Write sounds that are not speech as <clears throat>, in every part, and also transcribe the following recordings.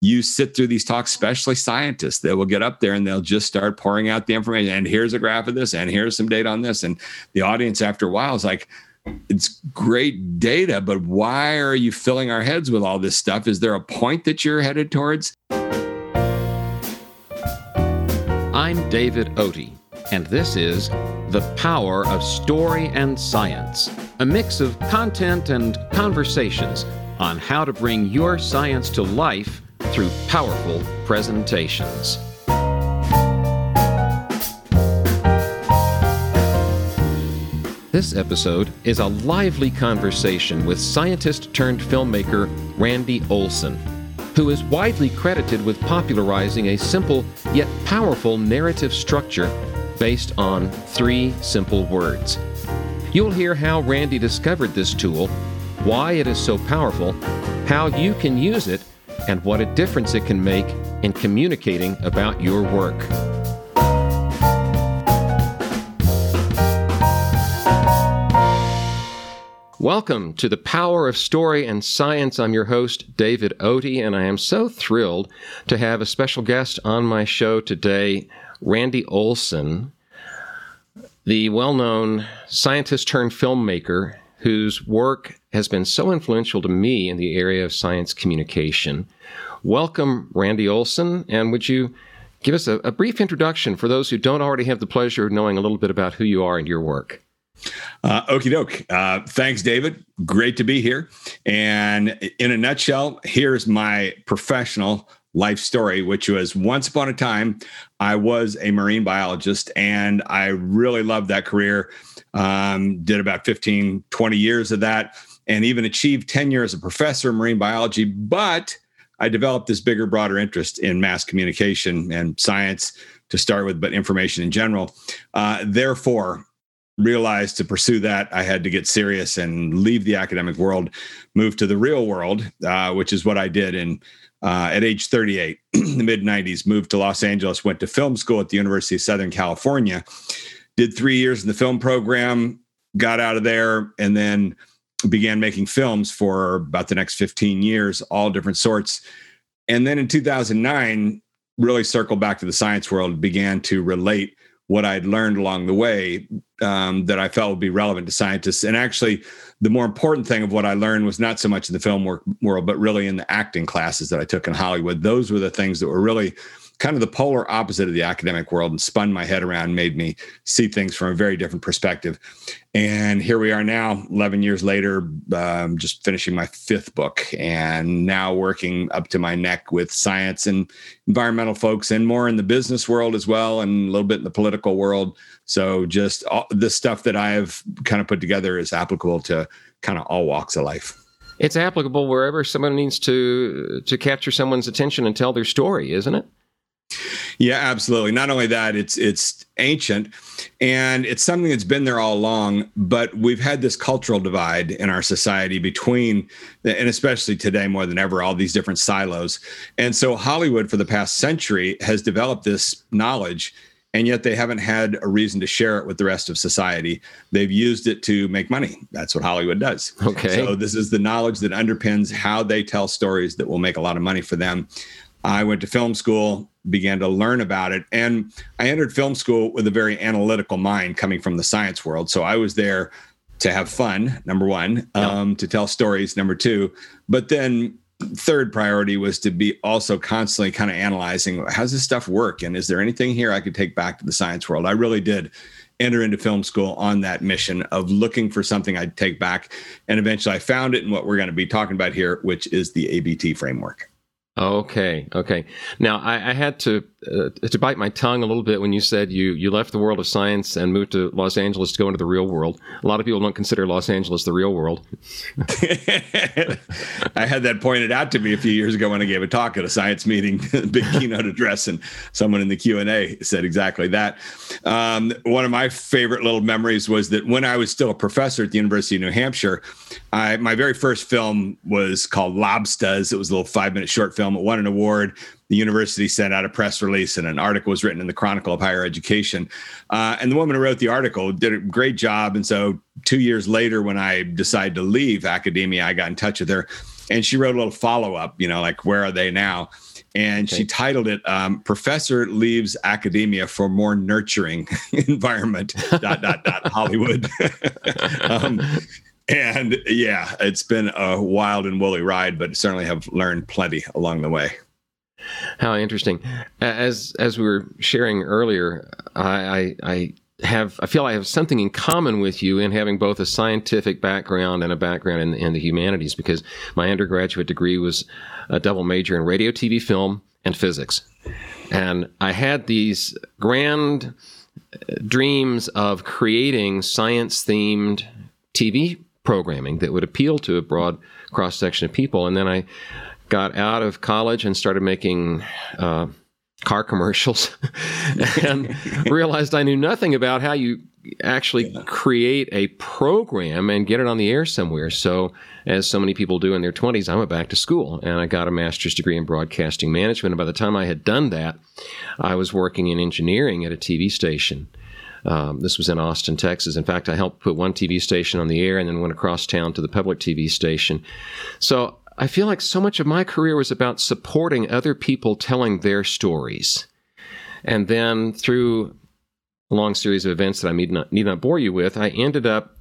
you sit through these talks, especially scientists, they will get up there and they'll just start pouring out the information. And here's a graph of this, and here's some data on this. And the audience, after a while, is like, it's great data, but why are you filling our heads with all this stuff? Is there a point that you're headed towards? I'm David Otey, and this is The Power of Story and Science, a mix of content and conversations on how to bring your science to life through powerful presentations. This episode is a lively conversation with scientist turned filmmaker Randy Olson, who is widely credited with popularizing a simple yet powerful narrative structure based on three simple words. You'll hear how Randy discovered this tool, why it is so powerful, how you can use it, and what a difference it can make in communicating about your work. Welcome to the Power of Story and Science. I'm your host, David Otey, and I am so thrilled to have a special guest on my show today, Randy Olson, the well known scientist turned filmmaker whose work has been so influential to me in the area of science communication. Welcome, Randy Olson, and would you give us a, a brief introduction for those who don't already have the pleasure of knowing a little bit about who you are and your work? Uh, okie doke. Uh, thanks, David. Great to be here. And in a nutshell, here's my professional life story, which was once upon a time, I was a marine biologist and I really loved that career. Um, did about 15, 20 years of that and even achieved tenure as a professor of marine biology. But I developed this bigger, broader interest in mass communication and science to start with, but information in general. Uh, therefore, realized to pursue that, I had to get serious and leave the academic world, move to the real world, uh, which is what I did. And uh, at age 38, <clears throat> in the mid 90s, moved to Los Angeles, went to film school at the University of Southern California, did three years in the film program, got out of there, and then began making films for about the next 15 years, all different sorts. And then in 2009, really circled back to the science world, began to relate what I'd learned along the way um, that I felt would be relevant to scientists. And actually, the more important thing of what I learned was not so much in the film work, world, but really in the acting classes that I took in Hollywood. Those were the things that were really kind of the polar opposite of the academic world and spun my head around, made me see things from a very different perspective. And here we are now, 11 years later, um, just finishing my fifth book and now working up to my neck with science and environmental folks and more in the business world as well, and a little bit in the political world. So just all, the stuff that I have kind of put together is applicable to kind of all walks of life it's applicable wherever someone needs to to capture someone's attention and tell their story, isn't it? Yeah, absolutely. Not only that, it's it's ancient and it's something that's been there all along, but we've had this cultural divide in our society between and especially today more than ever all these different silos. And so Hollywood for the past century has developed this knowledge and yet they haven't had a reason to share it with the rest of society. They've used it to make money. That's what Hollywood does. Okay. So this is the knowledge that underpins how they tell stories that will make a lot of money for them. I went to film school, began to learn about it. And I entered film school with a very analytical mind coming from the science world. So I was there to have fun, number one, um, to tell stories, number two. But then third priority was to be also constantly kind of analyzing how's this stuff work and is there anything here I could take back to the science world? I really did enter into film school on that mission of looking for something I'd take back. And eventually I found it in what we're going to be talking about here, which is the ABT framework. Okay, okay. Now I, I had to uh, to bite my tongue a little bit when you said you you left the world of science and moved to Los Angeles to go into the real world. A lot of people don't consider Los Angeles the real world. <laughs> I had that pointed out to me a few years ago when I gave a talk at a science meeting, <laughs> big keynote address, and someone in the Q and A said exactly that. Um, one of my favorite little memories was that when I was still a professor at the University of New Hampshire, I, my very first film was called Lobsters. It was a little five minute short film film. It won an award. The university sent out a press release, and an article was written in the Chronicle of Higher Education. Uh, and the woman who wrote the article did a great job. And so, two years later, when I decided to leave academia, I got in touch with her. and she wrote a little follow up, you know, like where are they now? And okay. she titled it um, "Professor Leaves Academia for More Nurturing <laughs> Environment." dot dot dot <laughs> Hollywood. <laughs> um, and yeah, it's been a wild and woolly ride, but certainly have learned plenty along the way. How interesting! As as we were sharing earlier, I, I, I have I feel I have something in common with you in having both a scientific background and a background in, in the humanities because my undergraduate degree was a double major in radio, TV, film, and physics, and I had these grand uh, dreams of creating science themed TV programming that would appeal to a broad cross section of people. And then I got out of college and started making uh, car commercials <laughs> and realized I knew nothing about how you actually yeah. create a program and get it on the air somewhere. So, as so many people do in their 20s, I went back to school and I got a master's degree in broadcasting management. And by the time I had done that, I was working in engineering at a TV station. Um, this was in Austin, Texas. In fact, I helped put one TV station on the air and then went across town to the public TV station. So I feel like so much of my career was about supporting other people telling their stories. And then through a long series of events that I need not, need not bore you with, I ended up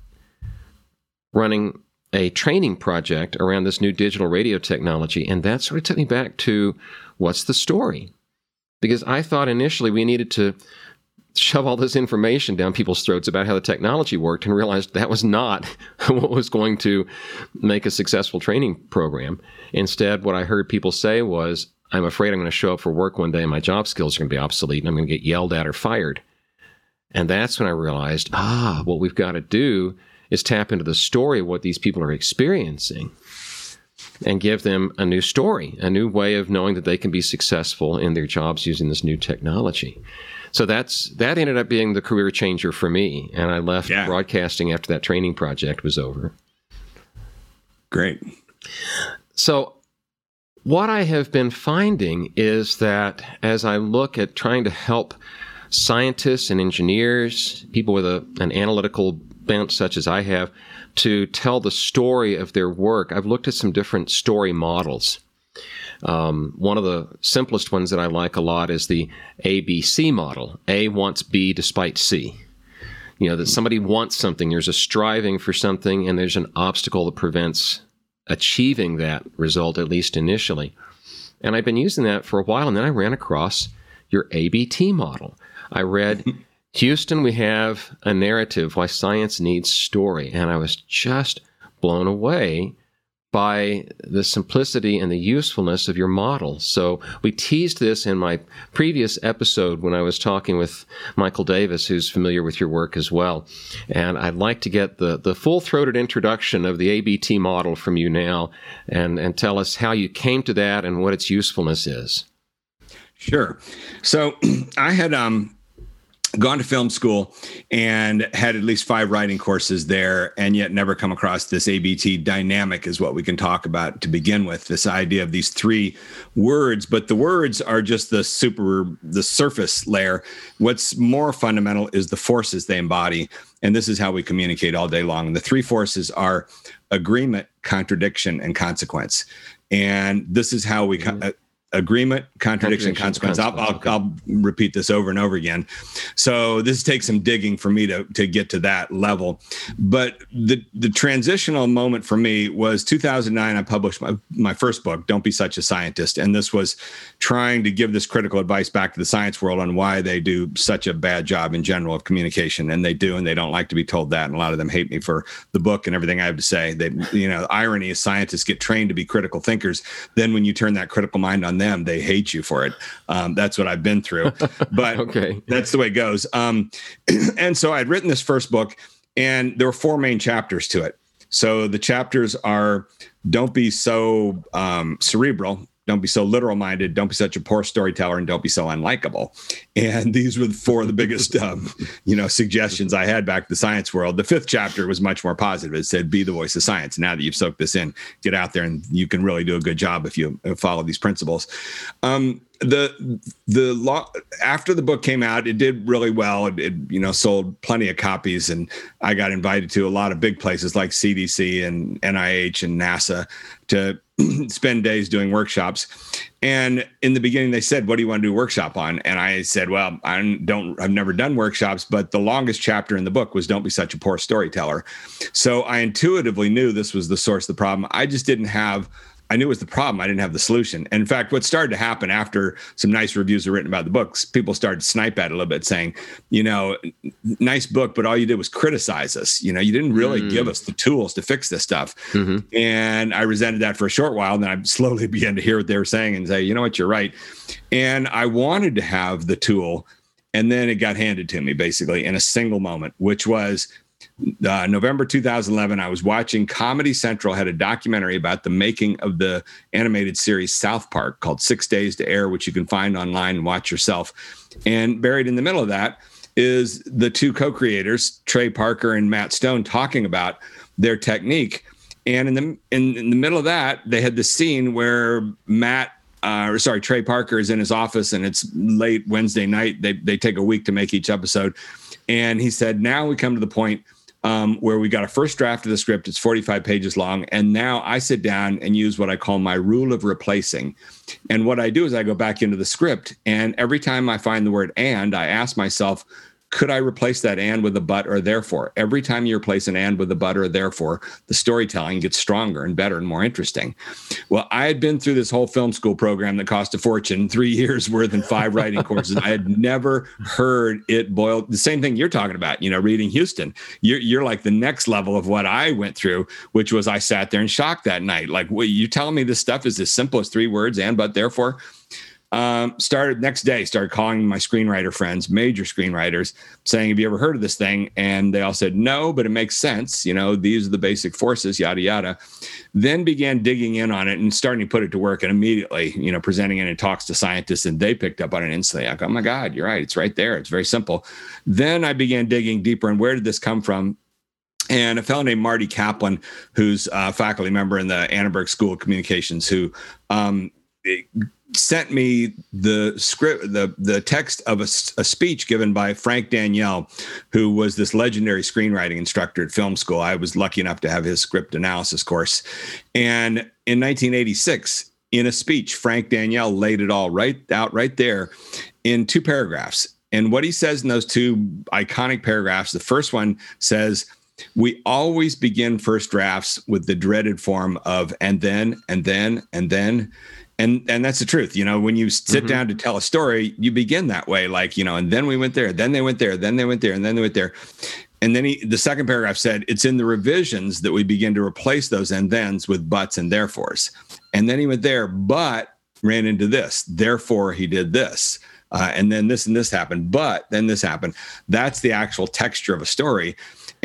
running a training project around this new digital radio technology. And that sort of took me back to what's the story? Because I thought initially we needed to shove all this information down people's throats about how the technology worked and realized that was not <laughs> what was going to make a successful training program. Instead, what I heard people say was, I'm afraid I'm going to show up for work one day and my job skills are going to be obsolete and I'm going to get yelled at or fired. And that's when I realized, ah, what we've got to do is tap into the story of what these people are experiencing and give them a new story, a new way of knowing that they can be successful in their jobs using this new technology. So that's that ended up being the career changer for me, and I left yeah. broadcasting after that training project was over. Great. So what I have been finding is that as I look at trying to help scientists and engineers, people with a, an analytical bent such as I have, to tell the story of their work, I've looked at some different story models. Um, one of the simplest ones that I like a lot is the ABC model. A wants B despite C. You know, that somebody wants something, there's a striving for something, and there's an obstacle that prevents achieving that result, at least initially. And I've been using that for a while, and then I ran across your ABT model. I read <laughs> Houston, we have a narrative why science needs story. And I was just blown away by the simplicity and the usefulness of your model. So we teased this in my previous episode when I was talking with Michael Davis, who's familiar with your work as well. And I'd like to get the, the full throated introduction of the ABT model from you now and, and tell us how you came to that and what its usefulness is. Sure. So <clears throat> I had um, gone to film school and had at least five writing courses there and yet never come across this ABT dynamic is what we can talk about to begin with this idea of these three words. But the words are just the super the surface layer. What's more fundamental is the forces they embody. And this is how we communicate all day long. And the three forces are agreement contradiction and consequence. And this is how we mm-hmm agreement, contradiction, consequence. I'll, I'll, okay. I'll, repeat this over and over again. So this takes some digging for me to, to get to that level. But the, the transitional moment for me was 2009. I published my, my first book, Don't Be Such a Scientist. And this was trying to give this critical advice back to the science world on why they do such a bad job in general of communication. And they do, and they don't like to be told that. And a lot of them hate me for the book and everything I have to say. They, you know, irony is scientists get trained to be critical thinkers. Then when you turn that critical mind on them, them, they hate you for it. Um, that's what I've been through. <laughs> But okay. that's the way it goes. Um, <clears throat> and so I'd written this first book, and there were four main chapters to it. So the chapters are don't be so um, cerebral don't be so literal minded, don't be such a poor storyteller, and don't be so unlikable. And these were four of the biggest, <laughs> um, you know, suggestions I had back to the science world. The fifth chapter was much more positive. It said, "Be the voice of science." Now that you've soaked this in, get out there and you can really do a good job if you uh, follow these principles. Um, the the law after the book came out it did really well it, it, you know sold plenty of copies and i got invited to a lot of big places like cdc and nih and nasa to <clears throat> spend days doing workshops. And in the beginning, they said, "What do you want to do workshop on?" And I said, "Well, I don't. I've never done workshops, but the longest chapter in the book was don't be such a poor storyteller." So I intuitively knew this was the source of the problem. I just didn't have I knew it was the problem. I didn't have the solution. And in fact, what started to happen after some nice reviews were written about the books, people started to snipe at it a little bit, saying, you know, nice book, but all you did was criticize us. You know, you didn't really mm. give us the tools to fix this stuff. Mm-hmm. And I resented that for a short while. And then I slowly <laughs> began to hear what they were saying and say, you know what, you're right. And I wanted to have the tool. And then it got handed to me basically in a single moment, which was uh, November 2011, I was watching Comedy Central had a documentary about the making of the animated series South Park called Six Days to Air, which you can find online and watch yourself. And buried in the middle of that is the two co-creators, Trey Parker and Matt Stone, talking about their technique. And in the in, in the middle of that, they had the scene where Matt uh, or sorry, Trey Parker is in his office and it's late Wednesday night. They they take a week to make each episode. And he said, now we come to the point um, where we got a first draft of the script. It's 45 pages long. And now I sit down and use what I call my rule of replacing. And what I do is I go back into the script. And every time I find the word and, I ask myself, could I replace that and with a but or therefore? Every time you replace an and with a but or therefore, the storytelling gets stronger and better and more interesting. Well, I had been through this whole film school program that cost a fortune, <laughs> three years worth and five writing <laughs> courses. I had never heard it boiled. The same thing you're talking about, you know, reading Houston. You're, you're like the next level of what I went through, which was I sat there in shock that night. Like, well, you telling me this stuff is as simple as three words and but therefore? Um, started next day started calling my screenwriter friends major screenwriters saying have you ever heard of this thing? And they all said no but it makes sense. You know these are the basic forces yada yada. Then began digging in on it and starting to put it to work. And immediately you know presenting it in talks to scientists and they picked up on it instantly. I go oh my god you're right. It's right there. It's very simple. Then i began digging deeper and where did this come from? And a fellow named Marty Kaplan, who's a faculty member in the Annenberg School of Communications, who um, sent me the script, the the text of a, a, speech given by Frank Daniel who was this legendary screenwriting instructor at film school. I was lucky enough to have his script analysis course, and in 1986, in a speech, Frank Daniel laid it all right out right there in two paragraphs. And what he says in those two iconic paragraphs, the first one says. We always begin first drafts with the dreaded form of and then, and then, and then and and that's the truth you know when you sit mm-hmm. down to tell a story you begin that way like you know and then we went there then they went there then they went there and then they went there. And then he, the second paragraph said it's in the revisions that we begin to replace those and thens with buts and therefores. And then he went there but ran into this therefore he did this uh, and then this and this happened but then this happened. That's the actual texture of a story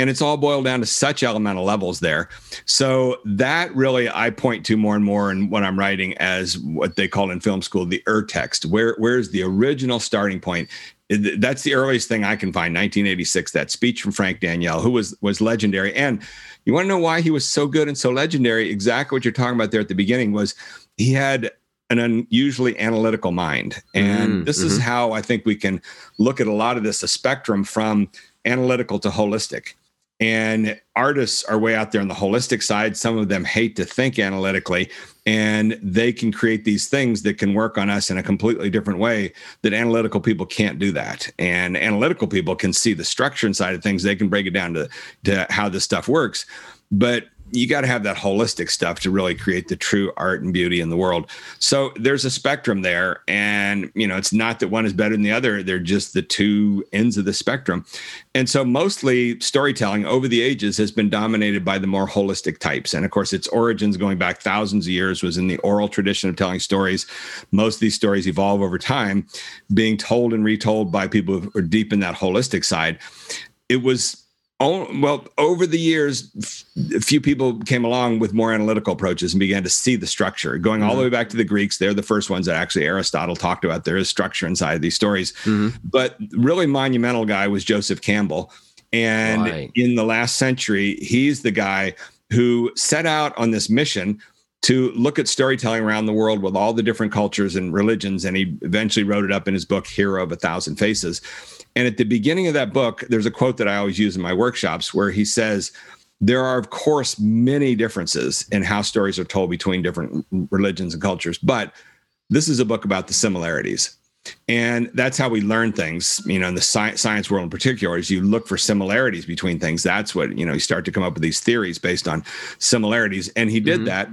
and it's all boiled down to such elemental levels there. So that really I point to more and more in what I'm writing as what they call in film school the ur text. Where where's the original starting point? That's the earliest thing I can find. 1986, that speech from Frank Daniel, who was was legendary. And you want to know why he was so good and so legendary? Exactly what you're talking about there at the beginning was he had an unusually analytical mind. And mm, this mm-hmm. is how I think we can look at a lot of this, a spectrum from analytical to holistic. And artists are way out there on the holistic side. Some of them hate to think analytically, and they can create these things that can work on us in a completely different way that analytical people can't do that. And analytical people can see the structure inside of things, they can break it down to, to how this stuff works. But you got to have that holistic stuff to really create the true art and beauty in the world. So there's a spectrum there. And, you know, it's not that one is better than the other, they're just the two ends of the spectrum. And so mostly storytelling over the ages has been dominated by the more holistic types. And of course, its origins going back thousands of years was in the oral tradition of telling stories. Most of these stories evolve over time, being told and retold by people who are deep in that holistic side. It was well, over the years, a few people came along with more analytical approaches and began to see the structure. Going all mm-hmm. the way back to the Greeks, they're the first ones that actually Aristotle talked about. There is structure inside of these stories. Mm-hmm. But really monumental guy was Joseph Campbell. And right. in the last century, he's the guy who set out on this mission to look at storytelling around the world with all the different cultures and religions. And he eventually wrote it up in his book, Hero of a Thousand Faces. And at the beginning of that book, there's a quote that I always use in my workshops where he says, there are, of course, many differences in how stories are told between different religions and cultures, but this is a book about the similarities. And that's how we learn things, you know, in the science, science world in particular, is you look for similarities between things. That's what, you know, you start to come up with these theories based on similarities. And he did mm-hmm. that.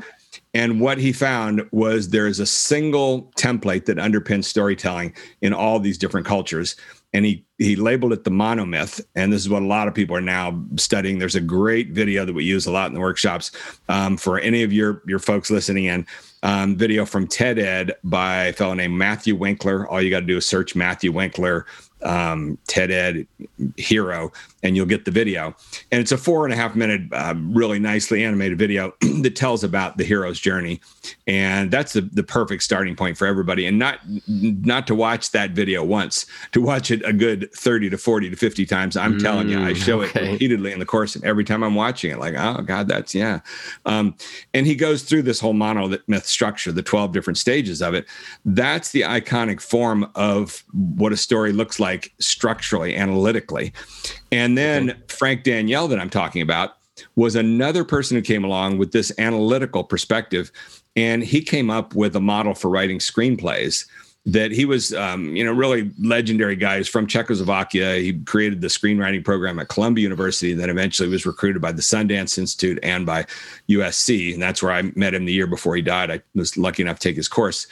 And what he found was there is a single template that underpins storytelling in all these different cultures. And he he labeled it the monomyth. And this is what a lot of people are now studying. There's a great video that we use a lot in the workshops um, for any of your your folks listening in um, video from ted ed by a fellow named matthew winkler. All you got to do is search matthew winkler um, TED Ed hero, and you'll get the video. And it's a four and a half minute, uh, really nicely animated video <clears throat> that tells about the hero's journey, and that's the, the perfect starting point for everybody. And not not to watch that video once, to watch it a good thirty to forty to fifty times. I'm mm, telling you, I show okay. it repeatedly in the course, and every time I'm watching it, like, oh God, that's yeah. Um, and he goes through this whole monomyth structure, the twelve different stages of it. That's the iconic form of what a story looks like like structurally, analytically. And then okay. Frank Daniel, that I'm talking about, was another person who came along with this analytical perspective. And he came up with a model for writing screenplays that he was, um, you know, really legendary guy. He's from Czechoslovakia. He created the screenwriting program at Columbia University, and then eventually was recruited by the Sundance Institute and by USC. And that's where I met him the year before he died. I was lucky enough to take his course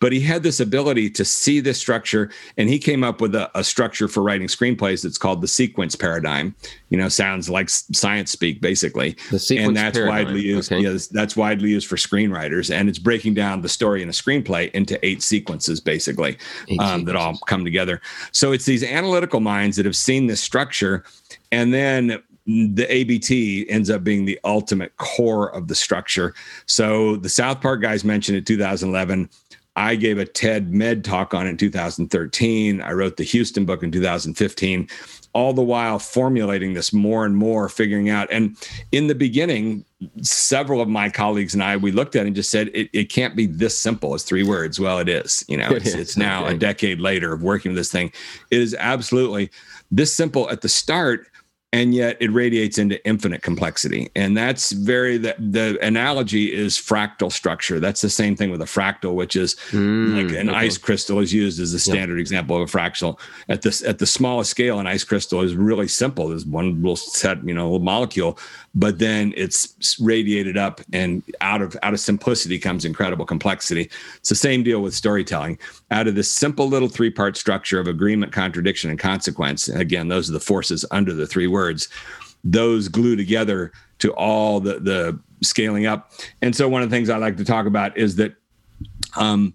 but he had this ability to see this structure and he came up with a, a, structure for writing screenplays that's called the sequence paradigm you know sounds like science speak basically the sequence and that's paradigm. widely used okay. yes that's widely used for screenwriters and it's breaking down the story in a screenplay into eight sequences basically eight um, sequences. that all come together so it's these analytical minds that have seen this structure and then the ABT ends up being the ultimate core of the structure. So the South Park guys mentioned in 2011 I gave a TED Med talk on it in 2013. I wrote the Houston book in 2015, all the while formulating this more and more, figuring out. And in the beginning, several of my colleagues and I, we looked at it and just said, it, it can't be this simple as three words. Well, it is. You know, <laughs> it's, it's now okay. a decade later of working with this thing. It is absolutely this simple at the start and yet it radiates into infinite complexity. And that's very the, the analogy is fractal structure. That's the same thing with a fractal which is mm, like an okay. ice crystal is used as a standard example of a fractal. At this at the smallest scale an ice crystal is really simple. There's one little set you know little molecule but then it's radiated up and out of out of simplicity comes incredible complexity. It's the same deal with storytelling out of this simple little three part structure of agreement contradiction and consequence. Again those are the forces under the three words. Those glue together to all the the scaling up. And so one of the things i like to talk about is that um,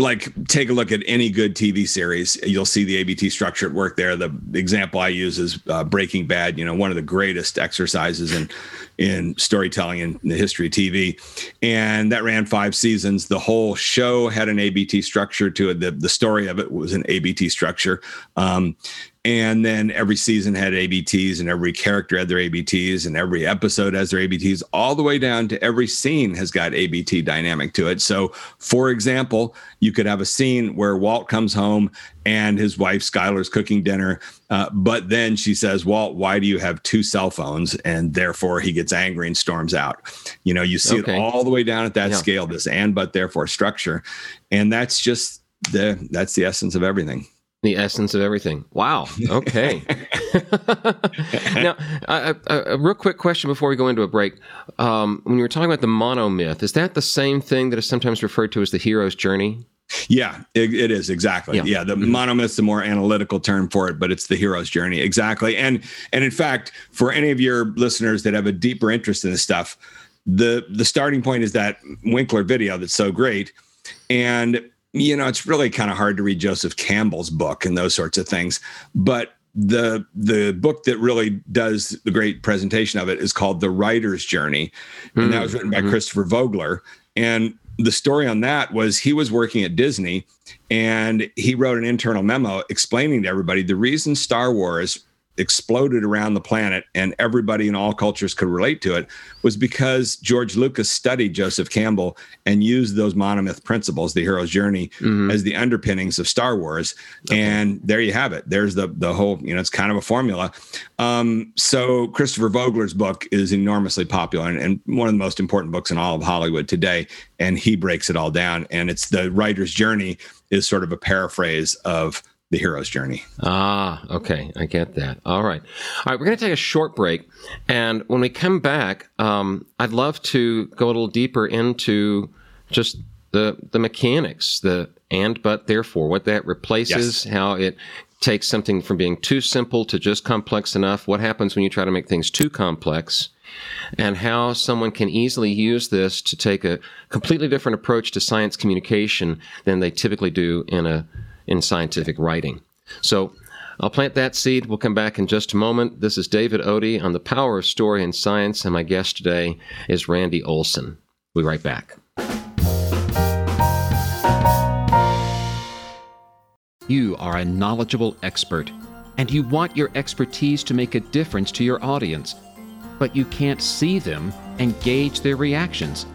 like take a look at any good TV series. You'll see the ABT structure at work there. The example I use is uh, Breaking Bad. You know, one of the greatest exercises in in storytelling in the history of TV, and that ran five seasons. The whole show had an ABT structure to it. The the story of it was an ABT structure. Um, and then every season had ABTs, and every character had their ABTs, and every episode has their ABTs, all the way down to every scene has got ABT dynamic to it. So, for example, you could have a scene where Walt comes home and his wife Skyler's cooking dinner, uh, but then she says, "Walt, why do you have two cell phones?" And therefore, he gets angry and storms out. You know, you see okay. it all the way down at that yeah. scale, this and but therefore structure, and that's just the that's the essence of everything the essence of everything. Wow. Okay. <laughs> <laughs> now, a, a, a, real quick question before we go into a break. Um, when you were talking about the monomyth, is that the same thing that is sometimes referred to as the hero's journey? Yeah, it, it is exactly. Yeah, yeah the mm-hmm. monomyth's the more analytical term for it, but it's the hero's journey exactly. And and in fact, for any of your listeners that have a deeper interest in this stuff, the the starting point is that Winkler video that's so great, and you know, it's really kind of hard to read Joseph Campbell's book and those sorts of things. But the the book that really does the great presentation of it is called The Writer's Journey, and mm-hmm. that was written by mm-hmm. Christopher Vogler. And the story on that was he was working at Disney, and he wrote an internal memo explaining to everybody the reason Star Wars exploded around the planet and everybody in all cultures could relate to it was because George Lucas studied Joseph Campbell and used those monomyth principles, the hero's journey, mm-hmm. as the underpinnings of Star Wars. Okay. And there you have it. There's the the whole, you know, it's kind of a formula. Um, so Christopher Vogler's book is enormously popular and, and one of the most important books in all of Hollywood today. And he breaks it all down. And it's the writer's journey is sort of a paraphrase of the hero's journey. Ah, okay. I get that. All right. All right. We're going to take a short break. And when we come back, um, I'd love to go a little deeper into just the, the mechanics, the and, but, therefore, what that replaces, yes. how it takes something from being too simple to just complex enough, what happens when you try to make things too complex, and how someone can easily use this to take a completely different approach to science communication than they typically do in a in scientific writing. So I'll plant that seed. We'll come back in just a moment. This is David Otey on the power of story and science, and my guest today is Randy Olson. We'll be right back. You are a knowledgeable expert, and you want your expertise to make a difference to your audience, but you can't see them and gauge their reactions.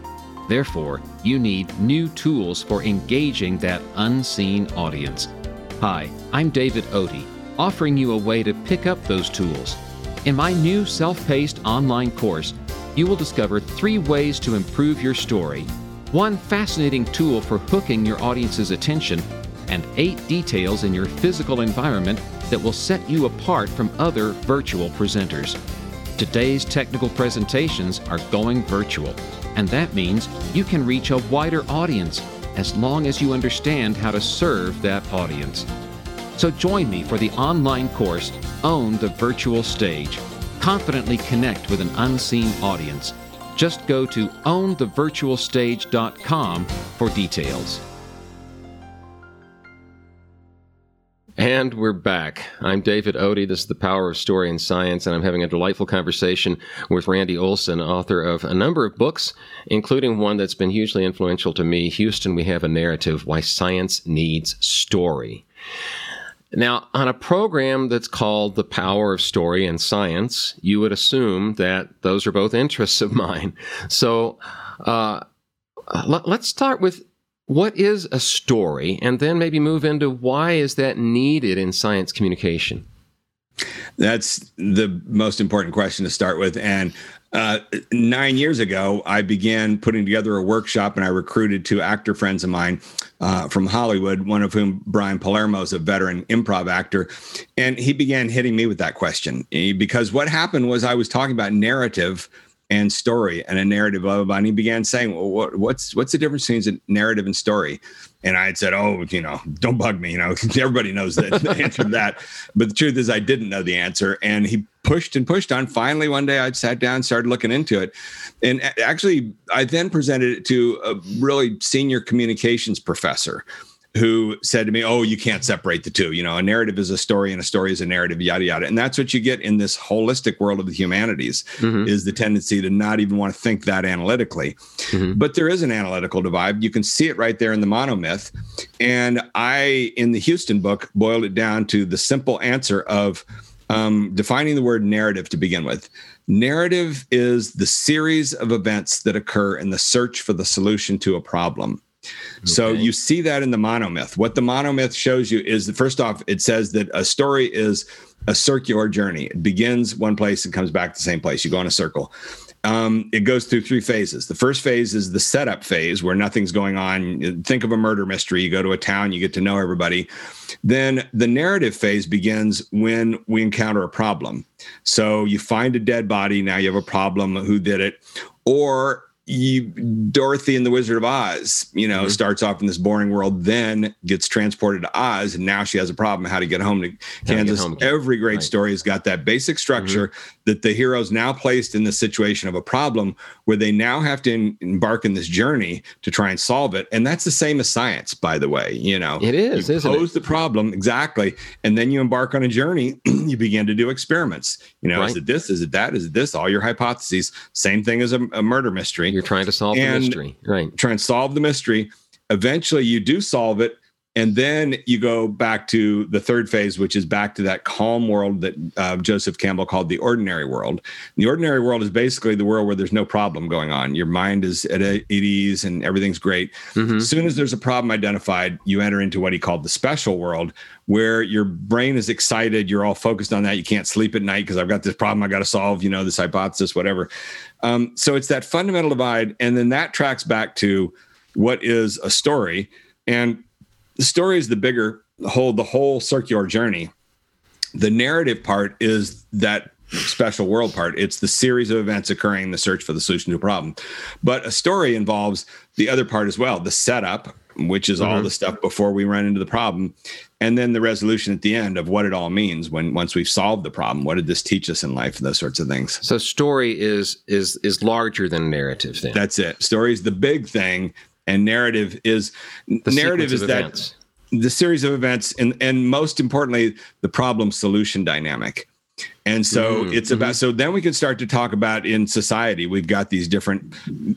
Therefore, you need new tools for engaging that unseen audience. Hi, I'm David Otey, offering you a way to pick up those tools. In my new self paced online course, you will discover three ways to improve your story, one fascinating tool for hooking your audience's attention, and eight details in your physical environment that will set you apart from other virtual presenters. Today's technical presentations are going virtual and that means you can reach a wider audience as long as you understand how to serve that audience. So join me for the online course Own the Virtual Stage. Confidently connect with an unseen audience. Just go to ownthevirtualstage.com for details. And we're back. I'm David Otey. This is The Power of Story and Science, and I'm having a delightful conversation with Randy Olson, author of a number of books, including one that's been hugely influential to me Houston, We Have a Narrative Why Science Needs Story. Now, on a program that's called The Power of Story and Science, you would assume that those are both interests of <laughs> mine. So, uh, let's start with what is a story? And then maybe move into why is that needed in science communication? That's the most important question to start with. And uh, nine years ago i began putting together a workshop and i recruited two actor friends of mine uh, from hollywood one of whom brian palermo is a veteran improv actor. And he began hitting me with that question because what happened was i was talking about narrative and story and a narrative, blah, blah, blah. And he began saying, well, what, what's, what's the difference between narrative and story? And I had said, oh, you know, don't bug me. You know, <laughs> everybody knows the, the <laughs> answer to that. But the truth is I didn't know the answer. And he pushed and pushed on. Finally, one day I sat down, started looking into it. And actually, I then presented it to a really senior communications professor who said to me, "Oh, you can't separate the two. You know, a narrative is a story, and a story is a narrative. Yada yada." And that's what you get in this holistic world of the humanities mm-hmm. is the tendency to not even want to think that analytically. Mm-hmm. But there is an analytical divide. You can see it right there in the monomyth. And I, in the Houston book, boiled it down to the simple answer of um, defining the word narrative to begin with. Narrative is the series of events that occur in the search for the solution to a problem. So you see that in the monomyth. What the monomyth shows you is that first off, it says that a story is a circular journey. It begins one place and comes back to the same place. You go in a circle. Um, it goes through three phases. The first phase is the setup phase where nothing's going on. Think of a murder mystery. You go to a town, you get to know everybody. Then the narrative phase begins when we encounter a problem. So you find a dead body. Now you have a problem. Who did it? Or you Dorothy and the Wizard of Oz, you know, mm-hmm. starts off in this boring world, then gets transported to Oz, and now she has a problem how to get home to Kansas. Home Every great right. story has got that basic structure mm-hmm. that the heroes now placed in the situation of a problem where they now have to in, embark in this journey to try and solve it. And that's the same as science, by the way. You know, it is. You pose it? the problem exactly, and then you embark on a journey. <clears throat> you begin to do experiments. You know, right. is it this? Is it that? Is it this? All your hypotheses. Same thing as a, a murder mystery you're trying to solve and the mystery, right? Trying to solve the mystery. Eventually, you do solve it, And then you go back to the third phase, which is back to that calm world that uh, Joseph Campbell called the ordinary world. And the ordinary world is basically the world where there's no problem going on. Your mind is at, ease and everything's great. Mm-hmm. As soon as there's a problem identified, you enter into what he called the special world, where your brain is excited. You're all focused on that. You can't sleep at night because I've got this problem I got to solve, you know, this hypothesis, whatever. Um, so it's that fundamental divide. And then that tracks back to what is a story. And the story is the bigger whole, the whole circular journey. The narrative part is that special world part. It's the series of events occurring in the search for the solution to a problem. But a story involves the other part as well, the setup, which is mm-hmm. all the stuff before we run into the problem, and then the resolution at the end of what it all means when once we've solved the problem. What did this teach us in life? Those sorts of things. So story is is is larger than narrative. Then that's it. Story is the big thing, and narrative is the narrative is that. Events the series of events and and most importantly the problem solution dynamic and so mm, it's about mm-hmm. so then we can start to talk about in society we've got these different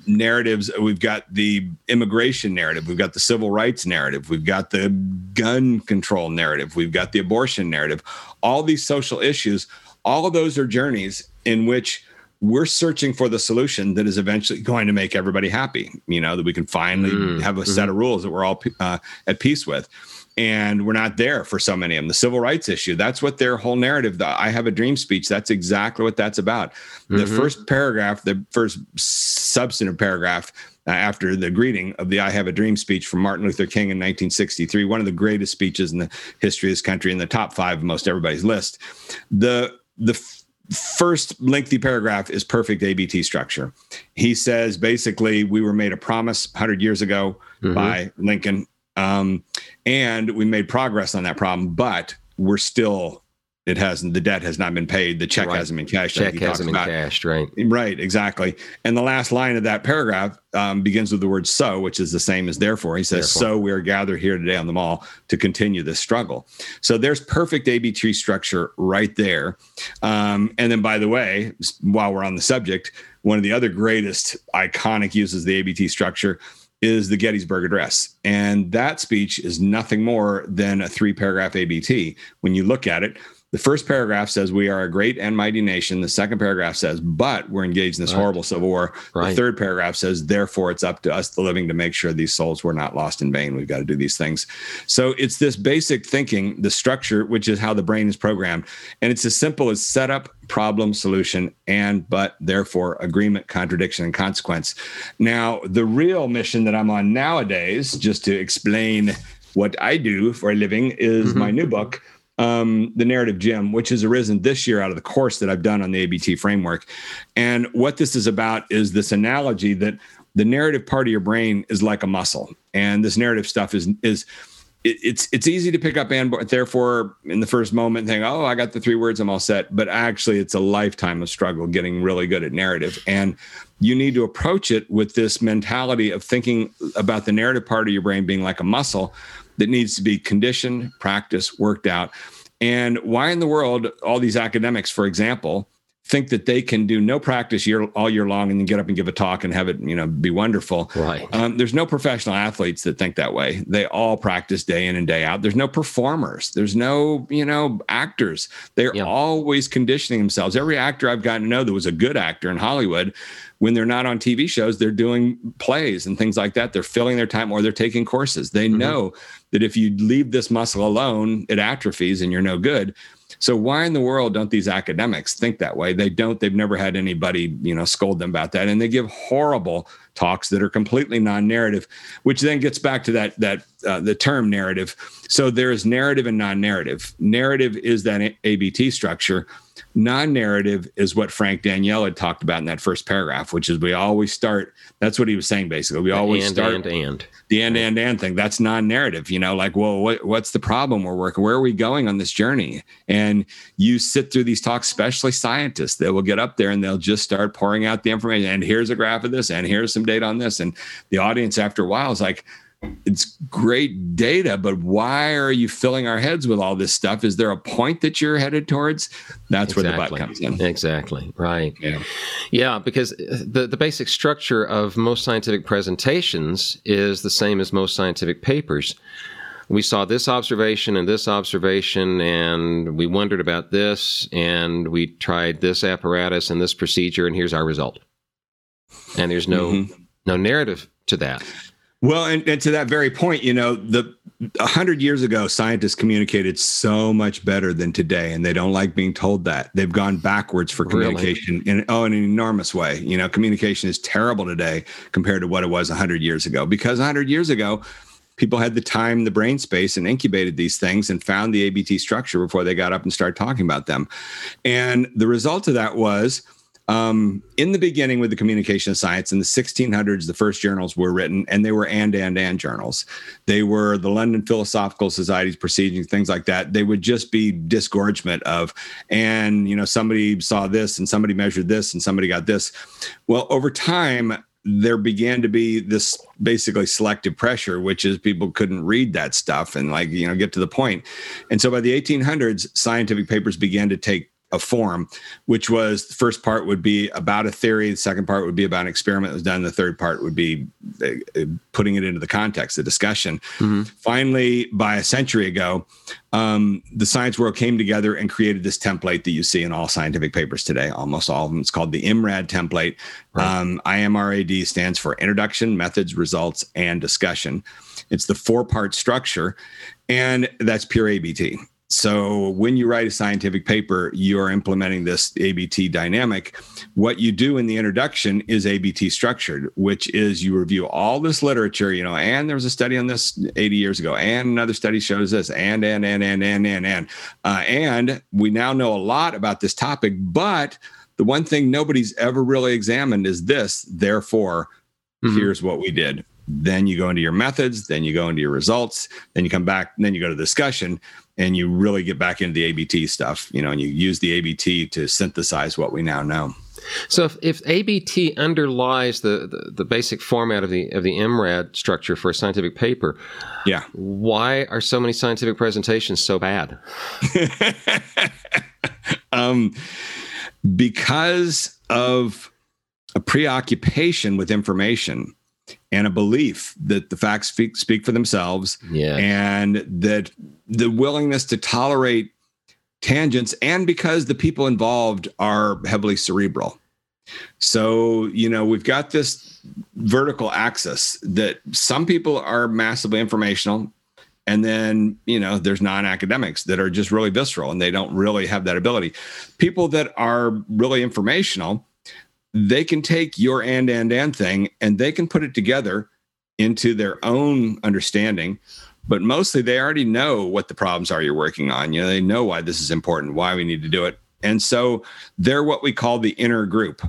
narratives we've got the immigration narrative we've got the civil rights narrative we've got the gun control narrative we've got the abortion narrative all these social issues all of those are journeys in which we're searching for the solution that is eventually going to make everybody happy. You know, that we can finally mm, have a mm-hmm. set of rules that we're all uh, at peace with. And we're not there for so many of them. The civil rights issue, that's what their whole narrative, the I have a dream speech, that's exactly what that's about. Mm-hmm. The first paragraph, the first substantive paragraph uh, after the greeting of the I Have a Dream speech from Martin Luther King in 1963, one of the greatest speeches in the history of this country, in the top five of most everybody's list. The the first lengthy paragraph is perfect ABT structure. He says basically, we were made a promise 100 years ago mm-hmm. by Lincoln, um, and we made progress on that problem, but we're still it hasn't the debt has not been paid the check right. hasn't been cashed check hasn't been about. cashed right right exactly and the last line of that paragraph um, begins with the word so which is the same as therefore he says therefore. so we are gathered here today on the mall to continue this struggle so there's perfect ABT structure right there um, and then by the way while we're on the subject one of the other greatest iconic uses of the abt structure is the Gettysburg Address. And that speech is nothing more than a three paragraph ABT. When you look at it, the first paragraph says we are a great and mighty nation. The second paragraph says, but we're engaged in this right. horrible civil war. Right. The third paragraph says, therefore, it's up to us, the living, to make sure these souls were not lost in vain. We've got to do these things. So it's this basic thinking, the structure, which is how the brain is programmed. And it's as simple as setup, problem, solution, and but, therefore, agreement, contradiction, and consequence. Now, the real mission that I'm on nowadays, just to explain what I do for a living, is mm-hmm. my new book um, the narrative gym, which has arisen this year out of the course that I've done on the ABT framework. And what this is about is this analogy that the narrative part of your brain is like a muscle, and this narrative stuff is is it, it's it's easy to pick up and therefore in the first moment think, oh, I got the three words, I'm all set. But actually, it's a lifetime of struggle getting really good at narrative, and you need to approach it with this mentality of thinking about the narrative part of your brain being like a muscle that needs to be conditioned, practiced, worked out. And why in the world all these academics, for example, think that they can do no practice year all year long and then get up and give a talk and have it you know be wonderful? Right. Um, there's no professional athletes that think that way. They all practice day in and day out. There's no performers. There's no you know actors. They're yeah. always conditioning themselves. Every actor i've gotten to know that was a good actor in hollywood when they're not on TV shows, they're doing plays and things like that. They're filling their time or they're taking courses. They mm-hmm. know that if you leave this muscle alone, it atrophies and you're no good. So why in the world don't these academics think that way? They don't. They've never had anybody, you know, scold them about that, and they give horrible talks that are completely non-narrative, which then gets back to that that uh, the term narrative. So there is narrative and non-narrative. Narrative is that ABT structure non-narrative is what Frank Daniel had talked about in that first paragraph, which is we always start. That's what he was saying basically. We always and, start and and the and and and thing. That's non-narrative. You know, like, well, what, what's the problem we're working? Where are we going on this journey? And you sit through these talks, especially scientists. They will get up there and they'll just start pouring out the information. And here's a graph of this, and here's some data on this. And the audience, after a while, is like, it's great data, but why are you filling our heads with all this stuff? Is there a point that you're headed towards? That's exactly. where the but comes in. Exactly. Right. Yeah. Yeah, because the, the basic structure of most scientific presentations is the same as most scientific papers we saw this observation and this observation, and we wondered about this, and we tried this apparatus and this procedure, and here's our result. And there's no mm-hmm. no narrative to that. Well, and, and to that very point, you know, the a hundred years ago, scientists communicated so much better than today, and they don't like being told that. They've gone backwards for communication really? in oh in an enormous way. You know, communication is terrible today compared to what it was a hundred years ago. Because a hundred years ago, people had the time, the brain space, and incubated these things and found the ABT structure before they got up and started talking about them. And the result of that was um, in the beginning with the communication of science in the 1600s the first journals were written and they were and and and journals. They were the london philosophical society's proceedings things like that. They would just be disgorgement of and you know somebody saw this and somebody measured this and somebody got this. Well over time there began to be this basically selective pressure, which is people couldn't read that stuff and like, you know, get to the point. And so by the 1800s, scientific papers began to take a form, which was the first part would be about a theory, the second part would be about an experiment that was done, the third part would be uh, uh, putting it into the context, the discussion. Mm-hmm. Finally, by a century ago, um, the science world came together and created this template that you see in all scientific papers today, almost all of them. It's called the IMRAD template. Right. Um, IMRAD stands for Introduction, Methods, Results, and Discussion. It's the four part structure, and that's pure ABT. So when you write a scientific paper, you're implementing this ABT dynamic. What you do in the introduction is ABT structured, which is you review all this literature, you know, and there was a study on this 80 years ago, and another study shows this, and and and and and and and uh, and we now know a lot about this topic, but the one thing nobody's ever really examined is this. Therefore, mm-hmm. here's what we did then you go into your methods then you go into your results then you come back then you go to discussion and you really get back into the ABT stuff, you know, and you use the ABT to synthesize what we now know. So if, if ABT underlies the, the, the, basic format of the of the IMRAD structure for a scientific paper, yeah, why are so many scientific presentations so bad? <laughs> um, because of a preoccupation with information and a belief that the facts speak, speak for themselves yeah. and that the willingness to tolerate tangents and because the people involved are heavily cerebral so you know we've got this vertical axis that some people are massively informational and then you know there's non-academics that are just really visceral and they don't really have that ability people that are really informational they can take your and and and thing and they can put it together into their own understanding but mostly they already know what the problems are you're working on. You know they know why this is important why we need to do it. And so they're what we call the inner group.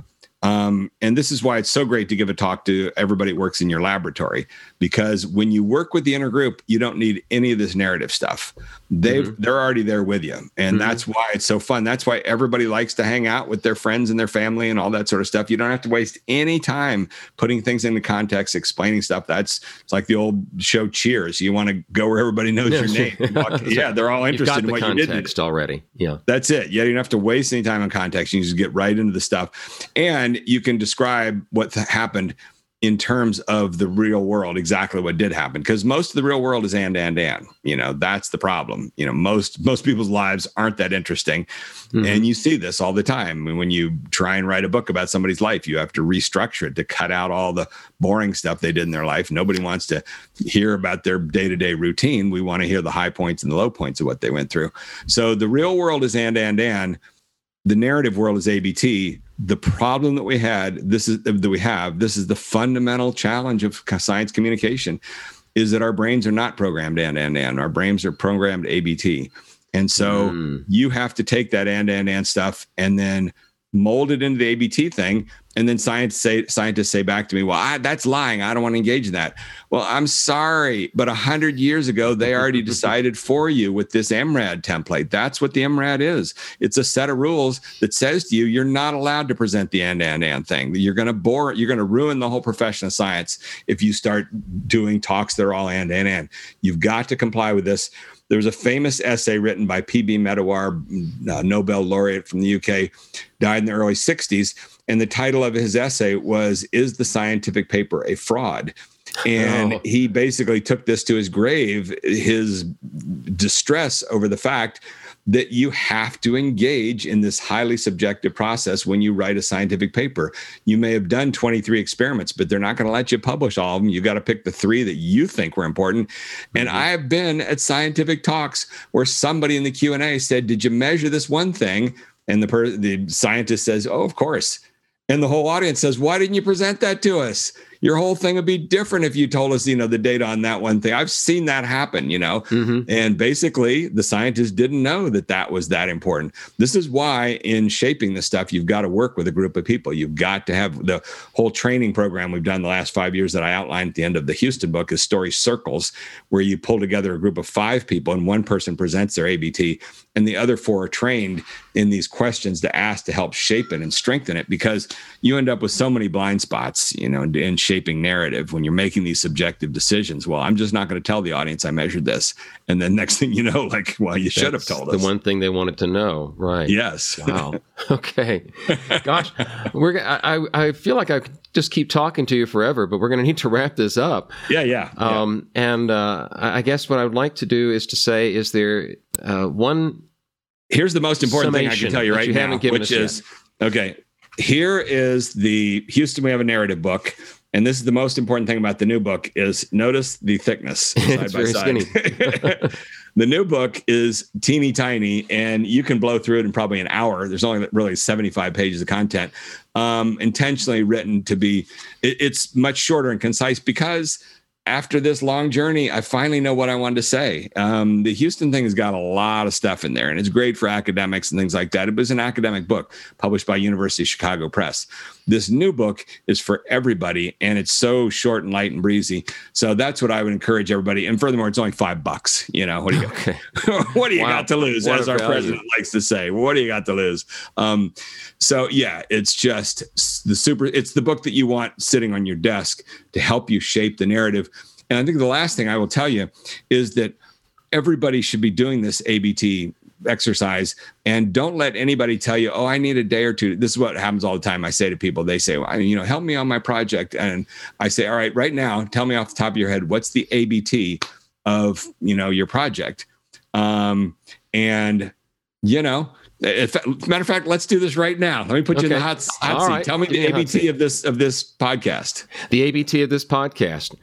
Um, and this is why it's so great to give a talk to everybody that works in your laboratory because when you work with the inner group, you don't need any of this narrative stuff. They mm-hmm. they're already there with you, and mm-hmm. that's why it's so fun. That's why everybody likes to hang out with their friends and their family and all that sort of stuff. You don't have to waste any time putting things into context, explaining stuff. That's it's like the old show Cheers. You want to go where everybody knows your name. <laughs> yeah, they're all interested in what you did. Context already. Yeah, that's it. Yeah, you don't have to waste any time on context. You just get right into the stuff, and you can describe what happened in terms of the real world exactly what did happen because most of the real world is and and and you know that's the problem. You know most most people's lives aren't that interesting. Mm-hmm. and you see this all the time. When you try and write a book about somebody's life you have to restructure it to cut out all the boring stuff they did in their life. Nobody wants to hear about their day-to-day routine. We want to hear the high points and the low points of what they went through. So the real world is and and and. The narrative world is ABT. The problem that we had, this is that we have, this is the fundamental challenge of science communication, is that our brains are not programmed and and and. Our brains are programmed ABT, and so mm. you have to take that and and and stuff and then mold it into the ABT thing and then science say, scientists say back to me, well, I, that's lying. I don't want to engage in that. Well, I'm sorry, but a hundred years ago, they already <laughs> decided for you with this IMRAD template. That's what the IMRAD is. It's a set of rules that says to you, you're not allowed to present the and and and thing. You're going to bore, you're going to ruin the whole profession of science if you start doing talks that are all and and and. You've got to comply with this. There was a famous essay written by P.B. Medawar, uh, Nobel laureate from the UK, died in the early 60s and the title of his essay was Is the Scientific Paper a Fraud? And oh. he basically took this to his grave, his distress over the fact that you have to engage in this highly subjective process when you write a scientific paper. You may have done 23 experiments, but they're not going to let you publish all of them. You got to pick the three that you think were important. And mm-hmm. I've been at scientific talks where somebody in the Q&A said, "Did you measure this one thing?" And the per- the scientist says, "Oh, of course." And the whole audience says, "Why didn't you present that to us?" Your whole thing would be different if you told us, you know, the data on that one thing. I've seen that happen, you know, mm-hmm. and basically the scientists didn't know that that was that important. This is why in shaping this stuff, you've got to work with a group of people. You've got to have the whole training program we've done the last five years that I outlined at the end of the Houston book is story circles, where you pull together a group of five people and one person presents their ABT and the other four are trained in these questions to ask to help shape it and strengthen it because you end up with so many blind spots, you know, in shaping narrative when you're making these subjective decisions. Well, I'm just not going to tell the audience I measured this. And then next thing you know, <laughs> like, well, you That's should have told us. The one thing they wanted to know. Right. Yes. <laughs> Wow. okay. Gosh, we're, I, I feel like I just keep talking to you forever, but we're going to need to wrap this up. Yeah, yeah. Um, yeah. And uh, I guess what I would like to do is to say, is there uh, one? Here's the most important thing I can tell you right you now, which is yet. okay. Here is the Houston. We have a narrative book, and this is the most important thing about the new book: is notice the thickness <laughs> side by side. <laughs> The new book is teeny tiny, and you can blow through it in probably an hour. There's only really 75 pages of content, um, intentionally written to be. It, it's much shorter and concise because after this long journey, I finally know what I wanted to say. Um, the Houston thing has got a lot of stuff in there, and it's great for academics and things like that. It was an academic book published by University of Chicago Press. This new book is for everybody, and it's so short and light and breezy. So that's what I would encourage everybody. And furthermore, it's only five bucks. You know, what do you okay. <laughs> what do you wow. got to lose? What as our value. president likes to say, what do you got to lose? Um, so yeah, it's just the super. It's the book that you want sitting on your desk to help you shape the narrative and I think the last thing I will tell you is that everybody should be doing this ABT exercise and don't let anybody tell you oh i need a day or two. This is what happens all the time. I say to people they say well, you know help me on my project. And i say all right right now tell me off the top of your head what's the abt of you know your project? Um and you know if, matter of fact, let's do this right now. Let me put you in the hot, hot seat. Right. Tell me the ABT of this of this podcast. The ABT of this podcast.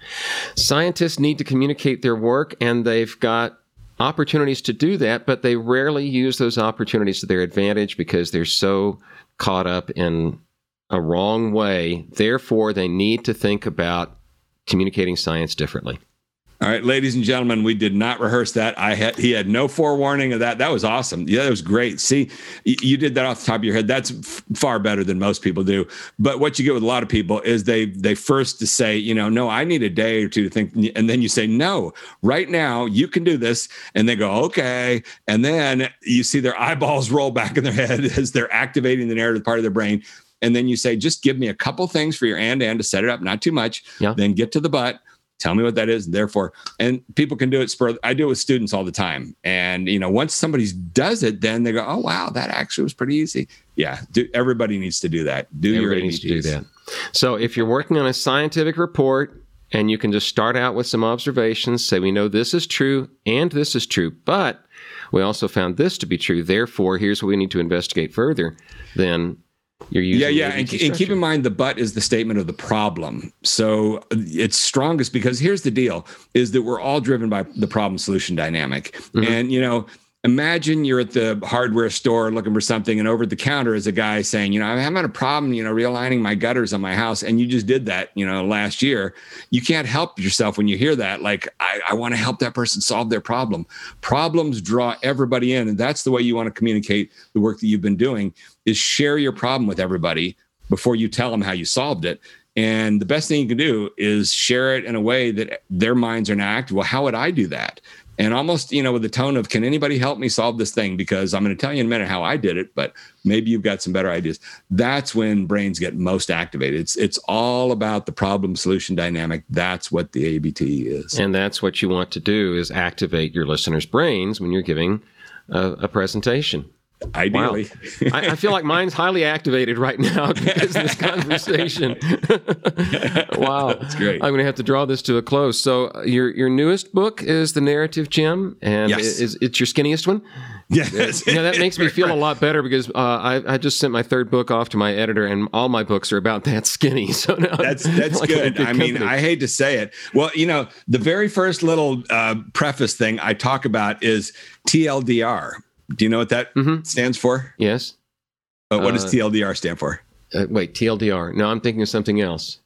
Scientists need to communicate their work, and they've got opportunities to do that, but they rarely use those opportunities to their advantage because they're so caught up in a wrong way. Therefore, they need to think about communicating science differently. All right, ladies and gentlemen, we did not rehearse that. I had he had no forewarning of that. That was awesome. Yeah, that was great. See, you did that off the top of your head. That's f- far better than most people do. But what you get with a lot of people is they they first to say, you know, no, I need a day or two to think, and then you say, no, right now you can do this, and they go, okay, and then you see their eyeballs <laughs> roll back in their head as they're activating the narrative part of their brain. And then you say, just give me a couple things for your and and to set it up, not too much. Yeah. Then get to the butt tell me what that is therefore and people can do it spur i do it with students all the time. And you know once somebody does it then they go oh wow that actually was pretty easy. Yeah do, everybody needs to do that. Do everybody your needs to do that. So if you're working on a scientific report and you can just start out with some observations say we know this is true and this is true but we also found this to be true therefore here's what we need to investigate further then you're using. Yeah, yeah, and, and, keep in mind the but is the statement of the problem. So it's strongest because here's the deal: is that we're all driven by the problem solution dynamic, mm-hmm. and you know. Imagine you're at the hardware store looking for something, and over the counter is a guy saying, "You know, I'm having a problem, you know, realigning my gutters on my house." And you just did that, you know, last year. You can't help yourself when you hear that. Like, I, I want to help that person solve their problem. Problems draw everybody in, and that's the way you want to communicate the work that you've been doing is share your problem with everybody before you tell them how you solved it. And the best thing you can do is share it in a way that their minds are not active. Well, how would I do that? And almost, you know, with the tone of, can anybody help me solve this thing? Because I'm going to tell you in a minute how I did it, but maybe you've got some better ideas. That's when brains get most activated. It's it's all about the problem solution dynamic. That's what the ABT is. And that's what you want to do is activate your listeners' brains when you're giving a, a presentation. Ideally. Wow. I, I, feel like mine's highly activated right now <laughs> because of this conversation. <laughs> wow. That's great. I'm going to have to draw this to a close. So, uh, your your newest book is The Narrative Gym, and yes. is, it's your skinniest one? Yes. you know, that makes me feel a lot better because uh, I, I, just sent my third book off to my editor, and all my books are about that skinny. <laughs> So now that's that's like good. good. I mean, I hate to say it. Well, you know, the very first little uh, preface thing I talk about is TLDR. Do you know what that mm-hmm. stands for? Yes. Uh, what does uh, TLDR stand for? Uh, wait, TLDR. No, I'm thinking of something else.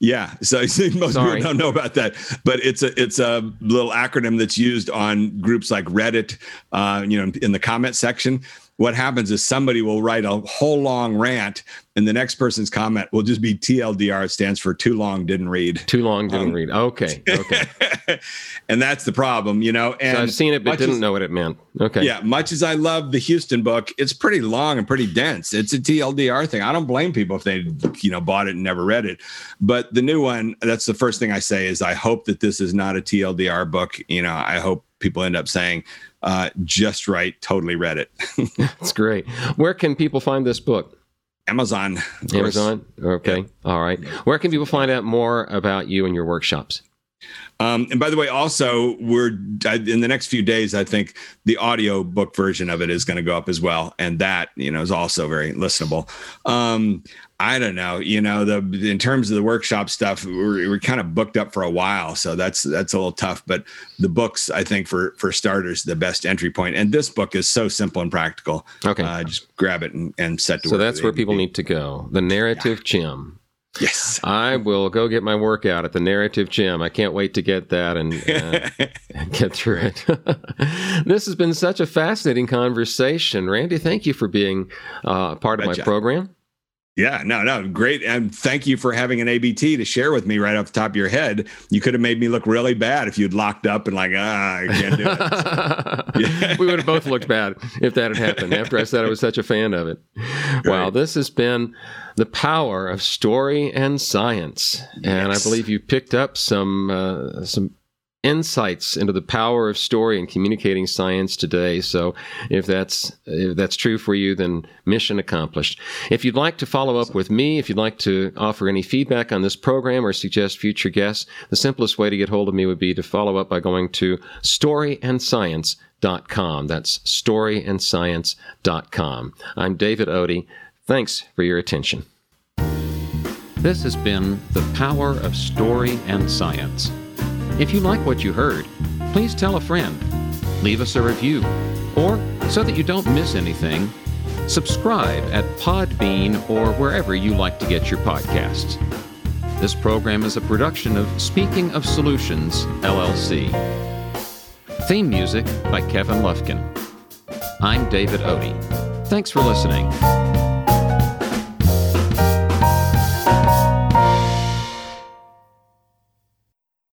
Yeah, so <laughs> most Sorry. people don't know about that, but it's a it's a little acronym that's used on groups like Reddit, uh, you know, in the comment section what happens is somebody will write a whole long rant and the next person's comment will just be TLDR. It stands for too long, didn't read. Too long, didn't um, read. Okay. Okay. <laughs> and that's the problem, you know. And so I've seen it, but didn't as, know what it meant. Okay. Yeah. Much as I love the Houston book, it's pretty long and pretty dense. It's a TLDR thing. I don't blame people if they, you know, bought it and never read it. But the new one, that's the first thing I say is I hope that this is not a TLDR book. You know, I hope people end up saying, uh, just right, totally read it. <laughs> That's great. Where can people find this book? Amazon. Amazon. Okay. All right. Where can people find out more about you and your workshops? Um, and by the way, also we're in the next few days. I think the audio book version of it is going to go up as well, and that you know is also very listenable. Um, I don't know, you know, the in terms of the workshop stuff, we're, we're kind of booked up for a while, so that's that's a little tough. But the books, I think, for for starters, the best entry point. And this book is so simple and practical. Okay, uh, just grab it and, and set to. Work. So that's where people need to go. The narrative yeah. Yes. <laughs> I will go get my workout at the Narrative Gym. I can't wait to get that and, uh, <laughs> and get through it. <laughs> this has been such a fascinating conversation. Randy, thank you for being uh, part of my program. Yeah, no, no, great. And thank you for having an ABT to share with me right off the top of your head. You could have made me look really bad if you'd locked up and like, ah, I can't do it. So, <laughs> yeah. we would have both looked bad if that had happened after I said I was such a fan of it. Great. Wow, this has been the power of story and science. And. I believe you picked up some uh, some insights into the power of story and communicating science today. So if that's if that's true for you, then mission accomplished. If you'd like to follow up with me, if you'd like to offer any feedback on this program or suggest future guests, the simplest way to get hold of me would be to follow up by going to storyandscience.com. That's storyandscience.com. I'm David Otey. Thanks for your attention. This has been The Power of Story and Science. If you like what you heard, please tell a friend, leave us a review, or so that you don't miss anything, subscribe at Podbean or wherever you like to get your podcasts. This program is a production of Speaking of Solutions, LLC. Theme music by Kevin Lufkin. I'm David Otey. Thanks for listening.